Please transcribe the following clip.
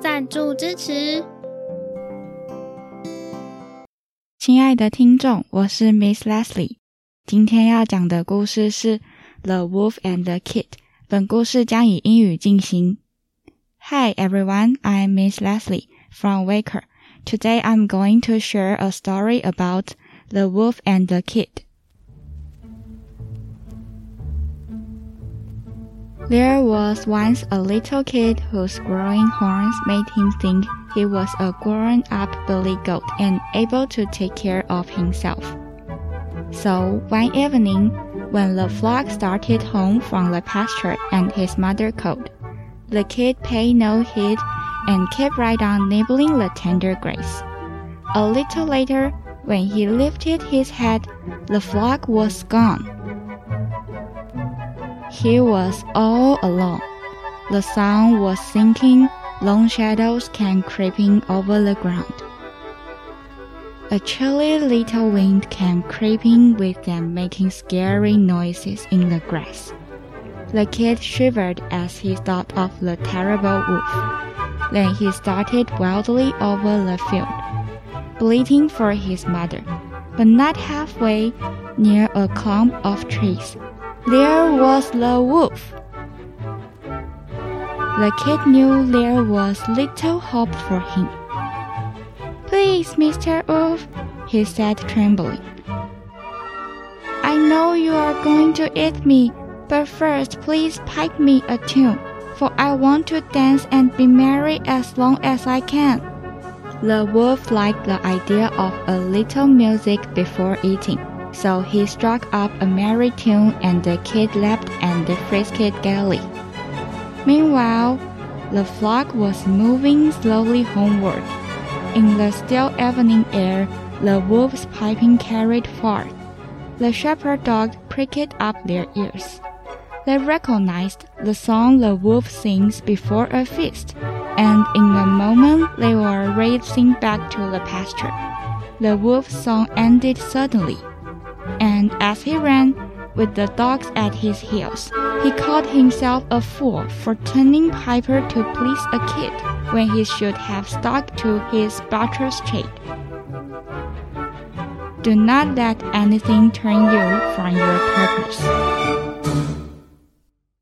赞助支持。亲爱的听众，我是 Miss Lesly。今天要讲的故事是《The Wolf and the Kid》。本故事将以英语进行。Hi everyone, I'm Miss Lesly from Waker. Today I'm going to share a story about The Wolf and the Kid. There was once a little kid whose growing horns made him think he was a grown up billy goat and able to take care of himself. So one evening, when the flock started home from the pasture and his mother called, the kid paid no heed and kept right on nibbling the tender grass. A little later, when he lifted his head, the flock was gone. He was all alone. The sun was sinking, long shadows came creeping over the ground. A chilly little wind came creeping with them, making scary noises in the grass. The kid shivered as he thought of the terrible wolf. Then he started wildly over the field, bleating for his mother. But not halfway, near a clump of trees, there was the wolf. The kid knew there was little hope for him. Please, Mr. Wolf, he said, trembling. I know you are going to eat me, but first please pipe me a tune, for I want to dance and be merry as long as I can. The wolf liked the idea of a little music before eating. So he struck up a merry tune and the kid laughed and frisked gaily. Meanwhile, the flock was moving slowly homeward. In the still evening air, the wolves piping carried forth. The shepherd dogs pricked up their ears. They recognized the song the wolf sings before a feast, and in a moment they were racing back to the pasture. The wolf's song ended suddenly and as he ran, with the dogs at his heels, he called himself a fool for turning Piper to please a kid when he should have stuck to his butcher's trade. Do not let anything turn you from your purpose.